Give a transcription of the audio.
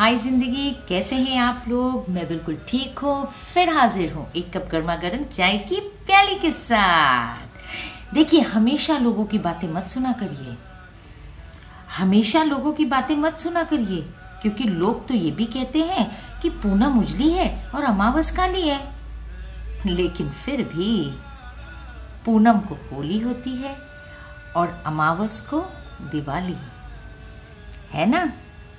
हाय ज़िंदगी, कैसे हैं आप लोग? मैं बिल्कुल ठीक हूँ, फिर हाजिर हूँ एक कप गर्मा गर्म चाय की प्याली के साथ। देखिए, हमेशा लोगों की बातें मत सुना करिए। हमेशा लोगों की बातें मत सुना करिए, क्योंकि लोग तो ये भी कहते हैं कि पूनम उजली है और अमावस काली है। लेकिन फिर भी पूनम को होली होती है और अमावस को दिवाली है ना?